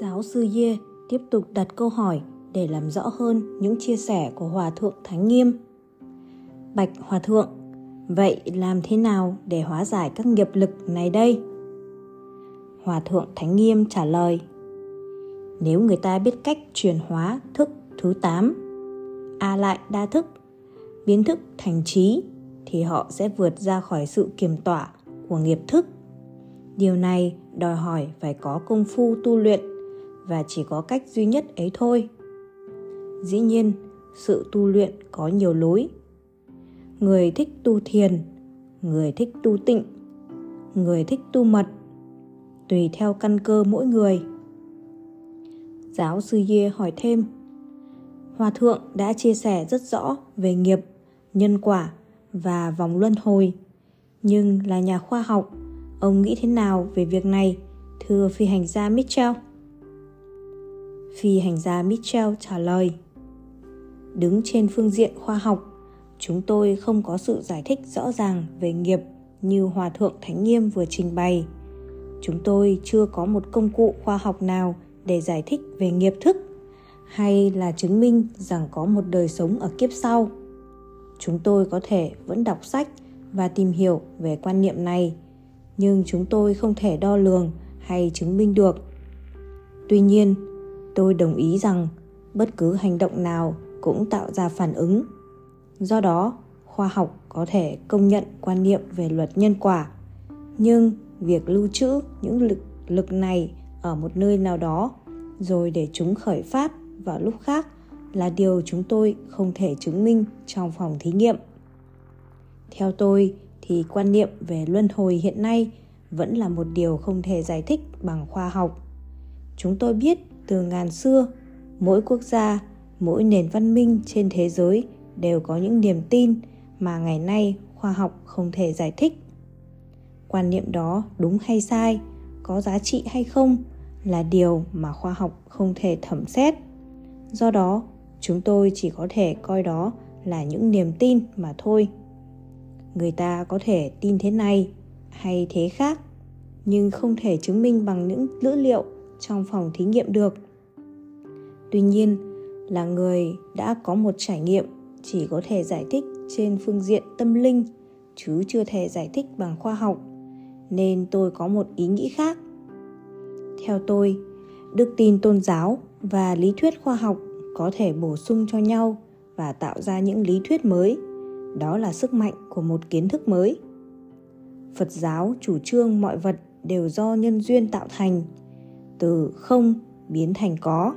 Giáo sư Ye tiếp tục đặt câu hỏi để làm rõ hơn những chia sẻ của Hòa Thượng Thánh Nghiêm. Bạch Hòa Thượng, vậy làm thế nào để hóa giải các nghiệp lực này đây? Hòa Thượng Thánh Nghiêm trả lời Nếu người ta biết cách chuyển hóa thức thứ 8 A lại đa thức biến thức thành trí thì họ sẽ vượt ra khỏi sự kiềm tỏa của nghiệp thức điều này đòi hỏi phải có công phu tu luyện và chỉ có cách duy nhất ấy thôi dĩ nhiên sự tu luyện có nhiều lối người thích tu thiền người thích tu tịnh người thích tu mật tùy theo căn cơ mỗi người giáo sư Ye hỏi thêm Hòa thượng đã chia sẻ rất rõ về nghiệp, nhân quả và vòng luân hồi. Nhưng là nhà khoa học, ông nghĩ thế nào về việc này, thưa phi hành gia Mitchell? Phi hành gia Mitchell trả lời. Đứng trên phương diện khoa học, chúng tôi không có sự giải thích rõ ràng về nghiệp như Hòa thượng Thánh Nghiêm vừa trình bày. Chúng tôi chưa có một công cụ khoa học nào để giải thích về nghiệp thức hay là chứng minh rằng có một đời sống ở kiếp sau chúng tôi có thể vẫn đọc sách và tìm hiểu về quan niệm này nhưng chúng tôi không thể đo lường hay chứng minh được tuy nhiên tôi đồng ý rằng bất cứ hành động nào cũng tạo ra phản ứng. Do đó, khoa học có thể công nhận quan niệm về luật nhân quả. Nhưng việc lưu trữ những lực lực này ở một nơi nào đó rồi để chúng khởi phát vào lúc khác là điều chúng tôi không thể chứng minh trong phòng thí nghiệm. Theo tôi thì quan niệm về luân hồi hiện nay vẫn là một điều không thể giải thích bằng khoa học. Chúng tôi biết từ ngàn xưa, mỗi quốc gia, mỗi nền văn minh trên thế giới đều có những niềm tin mà ngày nay khoa học không thể giải thích. Quan niệm đó đúng hay sai, có giá trị hay không là điều mà khoa học không thể thẩm xét. Do đó, chúng tôi chỉ có thể coi đó là những niềm tin mà thôi. Người ta có thể tin thế này hay thế khác, nhưng không thể chứng minh bằng những dữ liệu trong phòng thí nghiệm được. Tuy nhiên, là người đã có một trải nghiệm, chỉ có thể giải thích trên phương diện tâm linh, chứ chưa thể giải thích bằng khoa học, nên tôi có một ý nghĩ khác. Theo tôi, đức tin tôn giáo và lý thuyết khoa học có thể bổ sung cho nhau và tạo ra những lý thuyết mới. Đó là sức mạnh của một kiến thức mới. Phật giáo, chủ trương mọi vật đều do nhân duyên tạo thành từ không biến thành có.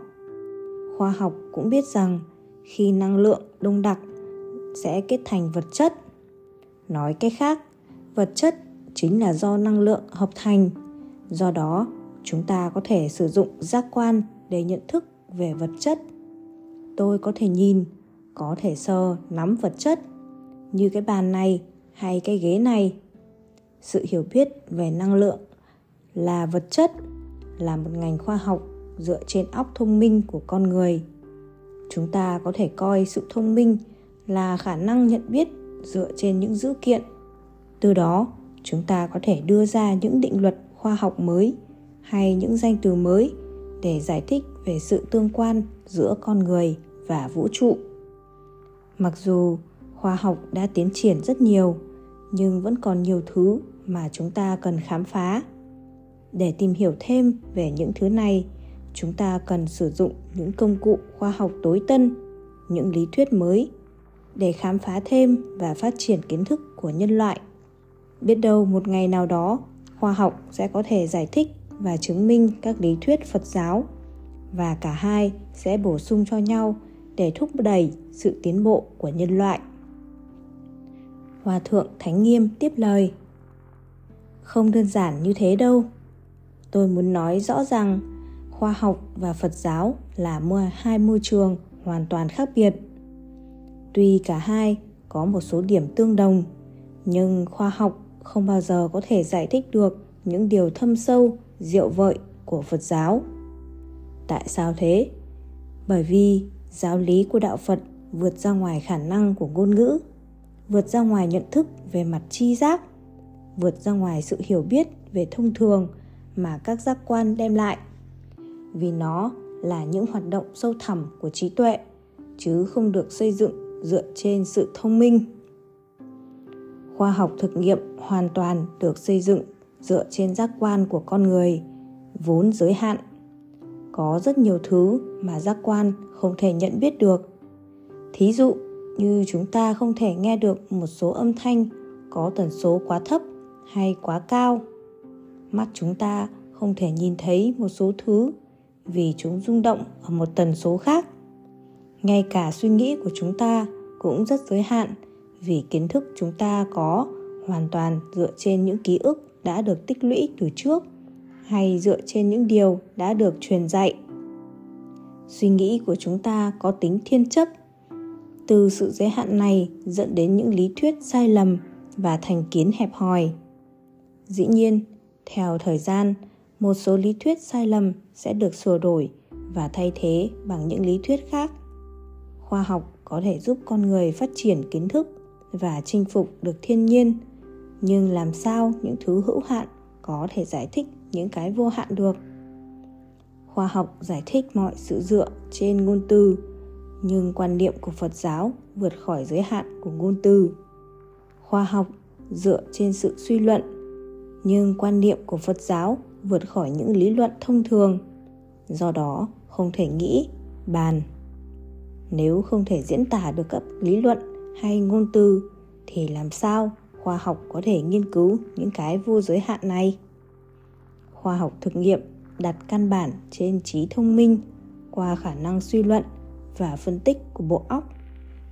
Khoa học cũng biết rằng khi năng lượng đông đặc sẽ kết thành vật chất. Nói cách khác, vật chất chính là do năng lượng hợp thành. Do đó, chúng ta có thể sử dụng giác quan để nhận thức về vật chất. Tôi có thể nhìn, có thể sờ, nắm vật chất. Như cái bàn này hay cái ghế này. Sự hiểu biết về năng lượng là vật chất là một ngành khoa học dựa trên óc thông minh của con người. Chúng ta có thể coi sự thông minh là khả năng nhận biết dựa trên những dữ kiện. Từ đó, chúng ta có thể đưa ra những định luật khoa học mới hay những danh từ mới để giải thích về sự tương quan giữa con người và vũ trụ. Mặc dù khoa học đã tiến triển rất nhiều, nhưng vẫn còn nhiều thứ mà chúng ta cần khám phá để tìm hiểu thêm về những thứ này, chúng ta cần sử dụng những công cụ khoa học tối tân, những lý thuyết mới để khám phá thêm và phát triển kiến thức của nhân loại. Biết đâu một ngày nào đó, khoa học sẽ có thể giải thích và chứng minh các lý thuyết phật giáo và cả hai sẽ bổ sung cho nhau để thúc đẩy sự tiến bộ của nhân loại. Hòa thượng thánh nghiêm tiếp lời. Không đơn giản như thế đâu tôi muốn nói rõ rằng khoa học và phật giáo là hai môi trường hoàn toàn khác biệt. Tuy cả hai có một số điểm tương đồng, nhưng khoa học không bao giờ có thể giải thích được những điều thâm sâu, diệu vợi của phật giáo. Tại sao thế? Bởi vì giáo lý của đạo phật vượt ra ngoài khả năng của ngôn ngữ, vượt ra ngoài nhận thức về mặt tri giác, vượt ra ngoài sự hiểu biết về thông thường mà các giác quan đem lại. Vì nó là những hoạt động sâu thẳm của trí tuệ, chứ không được xây dựng dựa trên sự thông minh. Khoa học thực nghiệm hoàn toàn được xây dựng dựa trên giác quan của con người, vốn giới hạn. Có rất nhiều thứ mà giác quan không thể nhận biết được. Thí dụ như chúng ta không thể nghe được một số âm thanh có tần số quá thấp hay quá cao mắt chúng ta không thể nhìn thấy một số thứ vì chúng rung động ở một tần số khác. Ngay cả suy nghĩ của chúng ta cũng rất giới hạn vì kiến thức chúng ta có hoàn toàn dựa trên những ký ức đã được tích lũy từ trước hay dựa trên những điều đã được truyền dạy. Suy nghĩ của chúng ta có tính thiên chấp từ sự giới hạn này dẫn đến những lý thuyết sai lầm và thành kiến hẹp hòi. Dĩ nhiên theo thời gian, một số lý thuyết sai lầm sẽ được sửa đổi và thay thế bằng những lý thuyết khác. Khoa học có thể giúp con người phát triển kiến thức và chinh phục được thiên nhiên, nhưng làm sao những thứ hữu hạn có thể giải thích những cái vô hạn được? Khoa học giải thích mọi sự dựa trên ngôn từ, nhưng quan niệm của phật giáo vượt khỏi giới hạn của ngôn từ. Khoa học dựa trên sự suy luận nhưng quan niệm của phật giáo vượt khỏi những lý luận thông thường. Do đó, không thể nghĩ, bàn. Nếu không thể diễn tả được các lý luận hay ngôn từ, thì làm sao khoa học có thể nghiên cứu những cái vô giới hạn này? Khoa học thực nghiệm đặt căn bản trên trí thông minh qua khả năng suy luận và phân tích của bộ óc.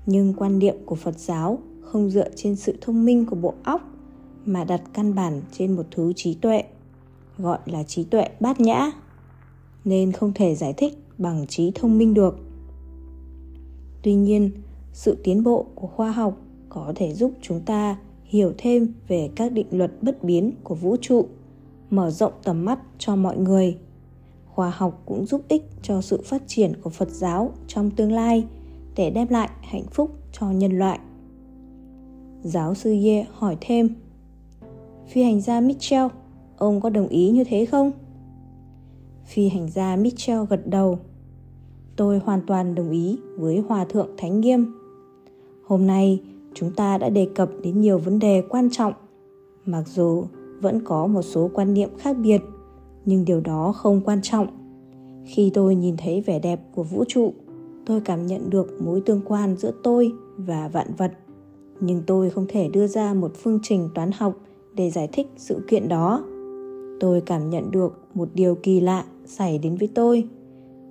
Nhưng quan niệm của phật giáo không dựa trên sự thông minh của bộ óc mà đặt căn bản trên một thứ trí tuệ, gọi là trí tuệ bát nhã, nên không thể giải thích bằng trí thông minh được. Tuy nhiên, sự tiến bộ của khoa học có thể giúp chúng ta hiểu thêm về các định luật bất biến của vũ trụ, mở rộng tầm mắt cho mọi người. Khoa học cũng giúp ích cho sự phát triển của phật giáo trong tương lai để đem lại hạnh phúc cho nhân loại. Giáo sư ye hỏi thêm phi hành gia mitchell, ông có đồng ý như thế không? Phi hành gia mitchell gật đầu. Tôi hoàn toàn đồng ý với hòa thượng thánh nghiêm. Hôm nay, chúng ta đã đề cập đến nhiều vấn đề quan trọng. Mặc dù vẫn có một số quan niệm khác biệt, nhưng điều đó không quan trọng. Khi tôi nhìn thấy vẻ đẹp của vũ trụ, tôi cảm nhận được mối tương quan giữa tôi và vạn vật. Nhưng tôi không thể đưa ra một phương trình toán học để giải thích sự kiện đó. Tôi cảm nhận được một điều kỳ lạ xảy đến với tôi,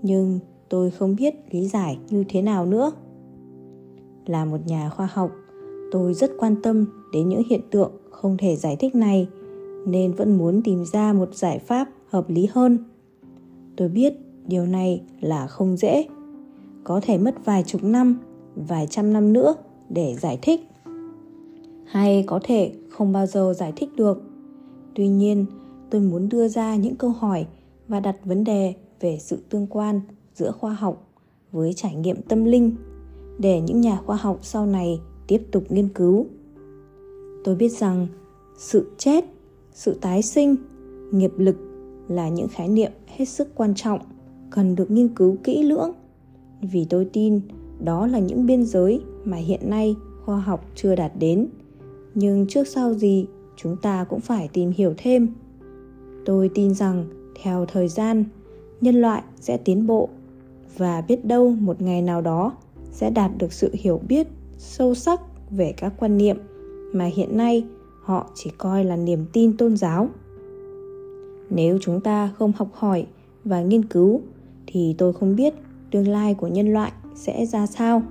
nhưng tôi không biết lý giải như thế nào nữa. Là một nhà khoa học, tôi rất quan tâm đến những hiện tượng không thể giải thích này, nên vẫn muốn tìm ra một giải pháp hợp lý hơn. Tôi biết điều này là không dễ, có thể mất vài chục năm, vài trăm năm nữa để giải thích hay có thể không bao giờ giải thích được. Tuy nhiên, tôi muốn đưa ra những câu hỏi và đặt vấn đề về sự tương quan giữa khoa học với trải nghiệm tâm linh để những nhà khoa học sau này tiếp tục nghiên cứu. Tôi biết rằng sự chết, sự tái sinh, nghiệp lực là những khái niệm hết sức quan trọng, cần được nghiên cứu kỹ lưỡng. Vì tôi tin đó là những biên giới mà hiện nay khoa học chưa đạt đến nhưng trước sau gì, chúng ta cũng phải tìm hiểu thêm. Tôi tin rằng, theo thời gian, nhân loại sẽ tiến bộ và biết đâu một ngày nào đó sẽ đạt được sự hiểu biết sâu sắc về các quan niệm mà hiện nay họ chỉ coi là niềm tin tôn giáo. Nếu chúng ta không học hỏi và nghiên cứu, thì tôi không biết tương lai của nhân loại sẽ ra sao.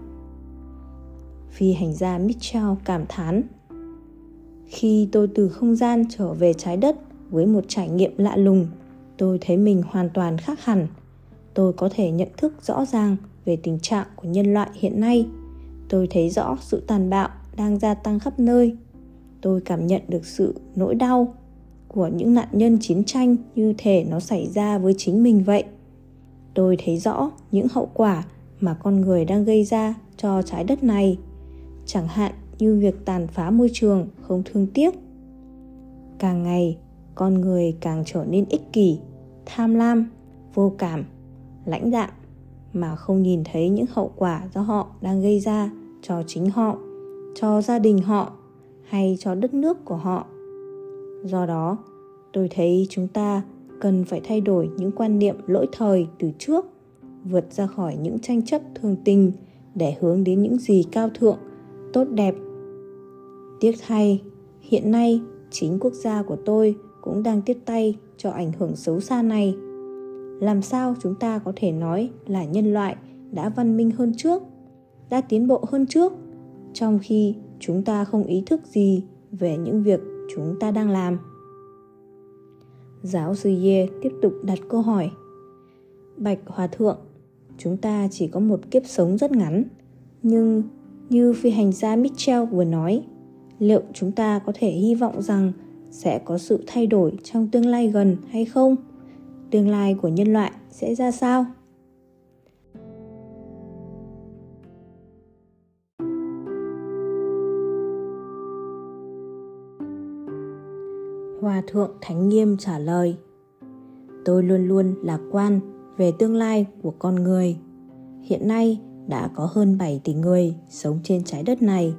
Phi hành gia mitchell cảm thán khi tôi từ không gian trở về trái đất với một trải nghiệm lạ lùng, tôi thấy mình hoàn toàn khác hẳn. Tôi có thể nhận thức rõ ràng về tình trạng của nhân loại hiện nay. Tôi thấy rõ sự tàn bạo đang gia tăng khắp nơi. Tôi cảm nhận được sự nỗi đau của những nạn nhân chiến tranh như thể nó xảy ra với chính mình vậy. Tôi thấy rõ những hậu quả mà con người đang gây ra cho trái đất này. Chẳng hạn như việc tàn phá môi trường không thương tiếc. Càng ngày, con người càng trở nên ích kỷ, tham lam, vô cảm, lãnh đạm mà không nhìn thấy những hậu quả do họ đang gây ra cho chính họ, cho gia đình họ hay cho đất nước của họ. Do đó, tôi thấy chúng ta cần phải thay đổi những quan niệm lỗi thời từ trước, vượt ra khỏi những tranh chấp thường tình để hướng đến những gì cao thượng tốt đẹp. Tiếc thay, hiện nay chính quốc gia của tôi cũng đang tiếp tay cho ảnh hưởng xấu xa này. Làm sao chúng ta có thể nói là nhân loại đã văn minh hơn trước, đã tiến bộ hơn trước, trong khi chúng ta không ý thức gì về những việc chúng ta đang làm? Giáo sư ye tiếp tục đặt câu hỏi. Bạch hòa thượng, chúng ta chỉ có một kiếp sống rất ngắn, nhưng như phi hành gia mitchell vừa nói, liệu chúng ta có thể hy vọng rằng sẽ có sự thay đổi trong tương lai gần hay không tương lai của nhân loại sẽ ra sao Hòa thượng Thánh Nghiêm trả lời, Tôi luôn luôn lạc quan về tương lai của con người. Hiện nay đã có hơn 7 tỷ người sống trên trái đất này.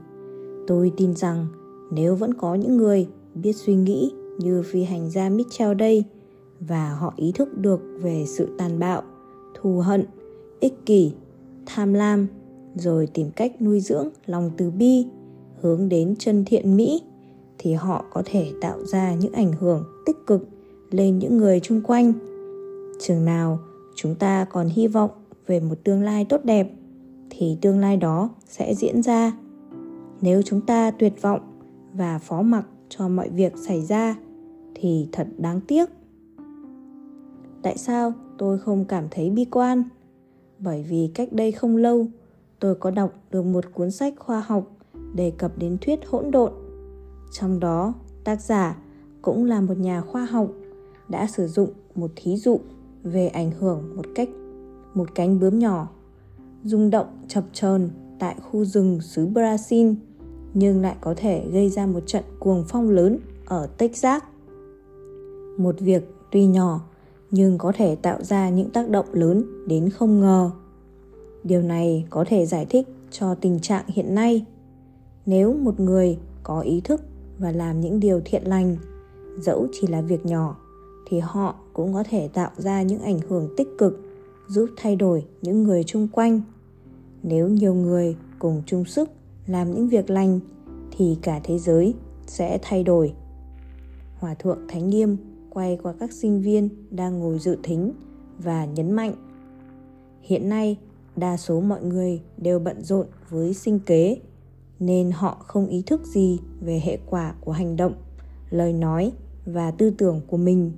Tôi tin rằng nếu vẫn có những người biết suy nghĩ như phi hành gia Mitchell đây và họ ý thức được về sự tàn bạo, thù hận, ích kỷ, tham lam rồi tìm cách nuôi dưỡng lòng từ bi hướng đến chân thiện mỹ thì họ có thể tạo ra những ảnh hưởng tích cực lên những người chung quanh chừng nào chúng ta còn hy vọng về một tương lai tốt đẹp thì tương lai đó sẽ diễn ra. Nếu chúng ta tuyệt vọng và phó mặc cho mọi việc xảy ra, thì thật đáng tiếc. Tại sao tôi không cảm thấy bi quan? Bởi vì cách đây không lâu, tôi có đọc được một cuốn sách khoa học đề cập đến thuyết hỗn độn. Trong đó, tác giả cũng là một nhà khoa học đã sử dụng một thí dụ về ảnh hưởng một cách, một cánh bướm nhỏ rung động chập chờn tại khu rừng xứ Brazil nhưng lại có thể gây ra một trận cuồng phong lớn ở Texas. Một việc tuy nhỏ nhưng có thể tạo ra những tác động lớn đến không ngờ. Điều này có thể giải thích cho tình trạng hiện nay. Nếu một người có ý thức và làm những điều thiện lành, dẫu chỉ là việc nhỏ thì họ cũng có thể tạo ra những ảnh hưởng tích cực giúp thay đổi những người chung quanh nếu nhiều người cùng chung sức làm những việc lành, thì cả thế giới sẽ thay đổi. Hòa thượng thánh nghiêm quay qua các sinh viên đang ngồi dự thính và nhấn mạnh, hiện nay, đa số mọi người đều bận rộn với sinh kế, nên họ không ý thức gì về hệ quả của hành động, lời nói và tư tưởng của mình.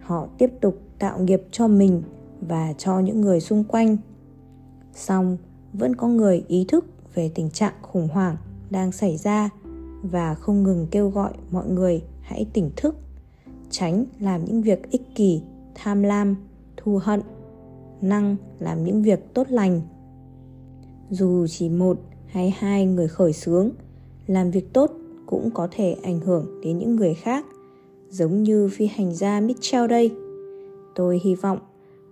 Họ tiếp tục tạo nghiệp cho mình và cho những người xung quanh. Song vẫn có người ý thức về tình trạng khủng hoảng đang xảy ra và không ngừng kêu gọi mọi người hãy tỉnh thức, tránh làm những việc ích kỷ, tham lam, thù hận, năng làm những việc tốt lành dù chỉ một hay hai người khởi xướng, làm việc tốt cũng có thể ảnh hưởng đến những người khác, giống như phi hành gia Mitchell đây. Tôi hy vọng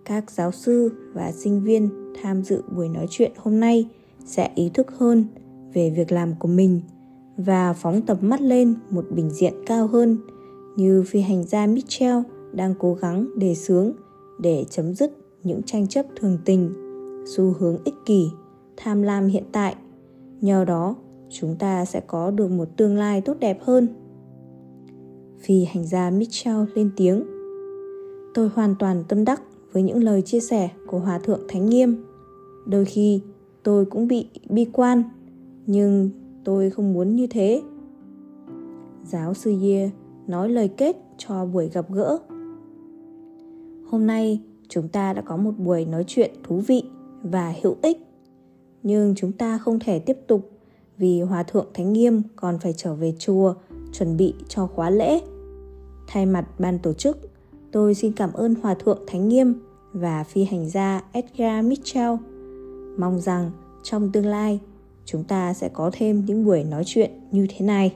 các giáo sư và sinh viên tham dự buổi nói chuyện hôm nay sẽ ý thức hơn về việc làm của mình và phóng tầm mắt lên một bình diện cao hơn như phi hành gia Mitchell đang cố gắng đề xướng để chấm dứt những tranh chấp thường tình, xu hướng ích kỷ, tham lam hiện tại. Nhờ đó, chúng ta sẽ có được một tương lai tốt đẹp hơn. Phi hành gia Mitchell lên tiếng. Tôi hoàn toàn tâm đắc với những lời chia sẻ của Hòa Thượng Thánh Nghiêm. Đôi khi tôi cũng bị bi quan, nhưng tôi không muốn như thế. Giáo sư Ye nói lời kết cho buổi gặp gỡ. Hôm nay chúng ta đã có một buổi nói chuyện thú vị và hữu ích. Nhưng chúng ta không thể tiếp tục vì Hòa Thượng Thánh Nghiêm còn phải trở về chùa chuẩn bị cho khóa lễ. Thay mặt ban tổ chức, tôi xin cảm ơn Hòa Thượng Thánh Nghiêm và phi hành gia Edgar Mitchell. Mong rằng trong tương lai, chúng ta sẽ có thêm những buổi nói chuyện như thế này.